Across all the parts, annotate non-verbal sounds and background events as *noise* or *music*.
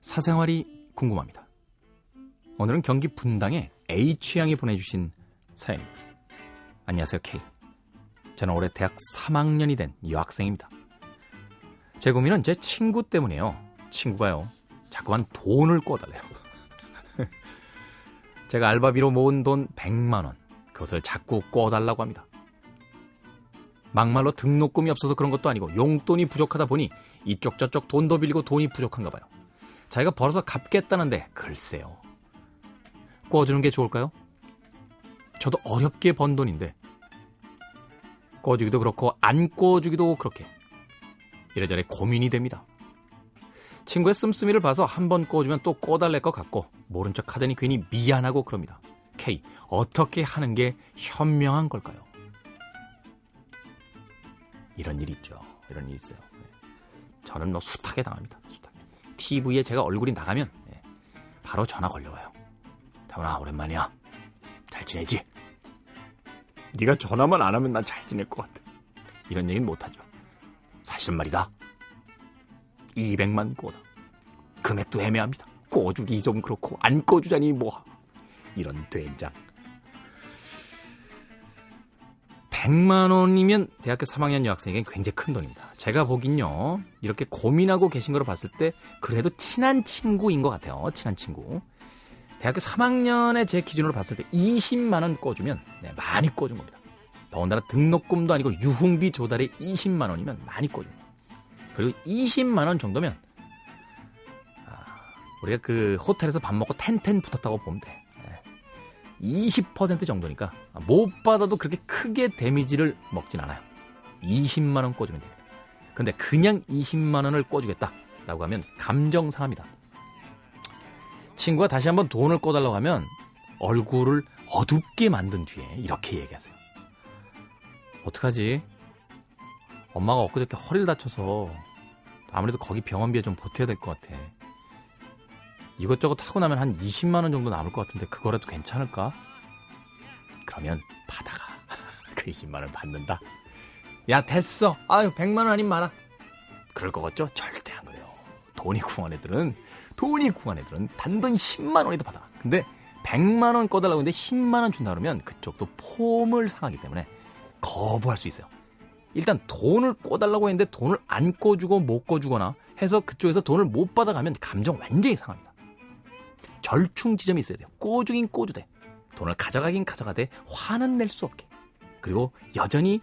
사생활이 궁금합니다. 오늘은 경기 분당에 H양이 보내주신 사연입니다. 안녕하세요, K. 저는 올해 대학 3학년이 된 여학생입니다. 제 고민은 제 친구 때문이에요. 친구가요. 자꾸만 돈을 꿔달래요. *laughs* 제가 알바비로 모은 돈 100만 원. 그것을 자꾸 꿔달라고 합니다. 막말로 등록금이 없어서 그런 것도 아니고 용돈이 부족하다 보니 이쪽 저쪽 돈도 빌리고 돈이 부족한가 봐요. 자기가 벌어서 갚겠다는데 글쎄요. 꿔주는 게 좋을까요? 저도 어렵게 번 돈인데 꿔주기도 그렇고 안 꿔주기도 그렇게 이래저래 고민이 됩니다. 친구의 씀씀이를 봐서 한 번 꿔주면 또 꿔달랠 것 같고 모른 척 하더니 괜히 미안하고 그럽니다. K 어떻게 하는 게 현명한 걸까요? 이런 일이 있죠. 이런 일이 있어요. 네. 저는 뭐 숱하게 당합니다. 숱하게. TV에 제가 얼굴이 나가면 네. 바로 전화 걸려와요. 태훈아 오랜만이야. 잘 지내지? 네가 전화만 안 하면 난 잘 지낼 것 같아. 이런 얘기는 못하죠. 사실은 말이다. 200만 꼬다. 금액도 애매합니다. 꺼주기 좀 그렇고 안 꺼주자니 뭐 이런 된장. 100만 원이면 대학교 3학년 여학생에겐 굉장히 큰 돈입니다. 제가 보긴요. 이렇게 고민하고 계신 걸 봤을 때 그래도 친한 친구인 것 같아요. 친한 친구. 대학교 3학년에 제 기준으로 봤을 때 20만 원 꿔주면 네, 많이 꿔준 겁니다. 더군다나 등록금도 아니고 유흥비 조달에 20만 원이면 많이 겁니다. 그리고 20만 원 정도면 아, 우리가 그 호텔에서 밥 먹고 텐텐 붙었다고 보면 돼. 20% 정도니까 못 받아도 그렇게 크게 데미지를 먹진 않아요. 20만 원 꿔주면 됩니다. 근데 그냥 20만 원을 꿔주겠다라고 하면 감정 상합니다. 친구가 다시 한번 돈을 꿔달라고 하면 얼굴을 어둡게 만든 뒤에 이렇게 얘기하세요. 어떡하지? 엄마가 엊그저께 허리를 다쳐서 아무래도 거기 병원비에 좀 보태야 될 것 같아. 이것저것 하고 나면 한 20만 원 정도 남을 것 같은데 그거라도 괜찮을까? 그러면 받아가. *laughs* 그 20만 원 받는다. 야 됐어. 아유 100만 원 아닌 많아. 그럴 것 같죠? 절대 안 그래요. 돈이 궁한 애들은 돈이 궁한 애들은 단돈 10만 원이도 받아. 근데 100만 원 꺼달라고 했는데 10만 원 준다 그러면 그쪽도 폼을 상하기 때문에 거부할 수 있어요. 일단 돈을 꿔달라고 했는데 돈을 안 꿔주고 못 꿔주거나 해서 그쪽에서 돈을 못 받아가면 감정 완전히 상합니다. 절충 지점이 있어야 돼요. 꼬주긴 꼬주되 돈을 가져가긴 가져가되 화는 낼 수 없게 그리고 여전히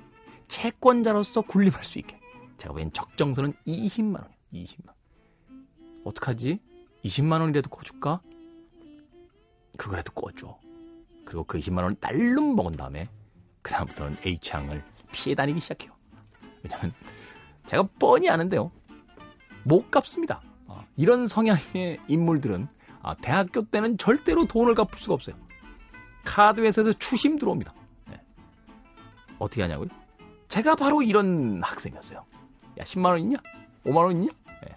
채권자로서 군림할 수 있게 제가 보기엔 적정선은 20만 원이에요. 20만 어떡하지? 20만 원이라도 꿔줄까? 그거라도 꿔줘. 그리고 그 20만 원을 딸름 먹은 다음에 그 다음부터는 H항을 피해 다니기 시작해요. 왜냐면 제가 뻔히 아는데요. 못 갚습니다. 어, 이런 성향의 인물들은 아, 대학교 때는 절대로 돈을 갚을 수가 없어요. 카드 회사에서 추심 들어옵니다. 네. 어떻게 하냐고요? 제가 바로 이런 학생이었어요. 야, 10만 원 있냐? 5만 원 있냐? 네.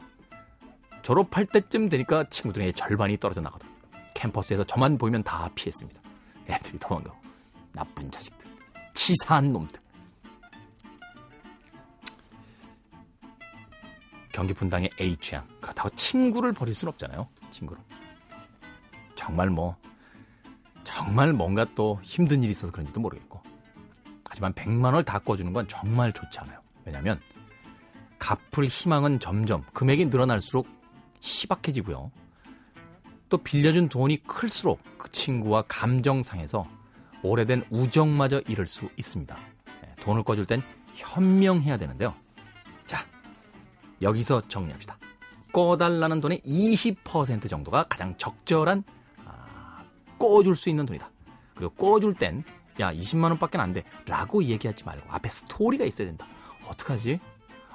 졸업할 때쯤 되니까 친구들의 절반이 떨어져 나가도 캠퍼스에서 저만 보이면 다 피했습니다. 애들이 도망가고. 나쁜 자식들. 치사한 놈들. 경기 분당의 H양. 그렇다고 친구를 버릴 순 없잖아요. 친구를. 정말 뭐 정말 뭔가 또 힘든 일이 있어서 그런지도 모르겠고 하지만 100만 원을 다 꿔주는 건 정말 좋지 않아요. 왜냐하면 갚을 희망은 점점 금액이 늘어날수록 희박해지고요. 또 빌려준 돈이 클수록 그 친구와 감정상에서 오래된 우정마저 잃을 수 있습니다. 네, 돈을 꿔줄 땐 현명해야 되는데요. 자, 여기서 정리합시다. 꺼달라는 돈의 20% 정도가 가장 적절한 꿔줄 수 있는 돈이다. 그리고 꿔줄 땐, 야, 20만원 밖에 안 돼. 라고 얘기하지 말고 앞에 스토리가 있어야 된다. 어떡하지?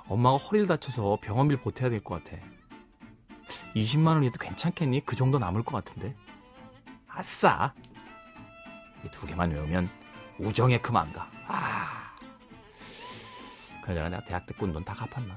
엄마가 허리를 다쳐서 병원비를 보태야 될 것 같아. 20만원이도 괜찮겠니? 그 정도 남을 것 같은데. 아싸! 이 두 개만 외우면 우정의 그만 가. 아. 그러잖아 내가 대학 때 꾼 돈 다 갚았나?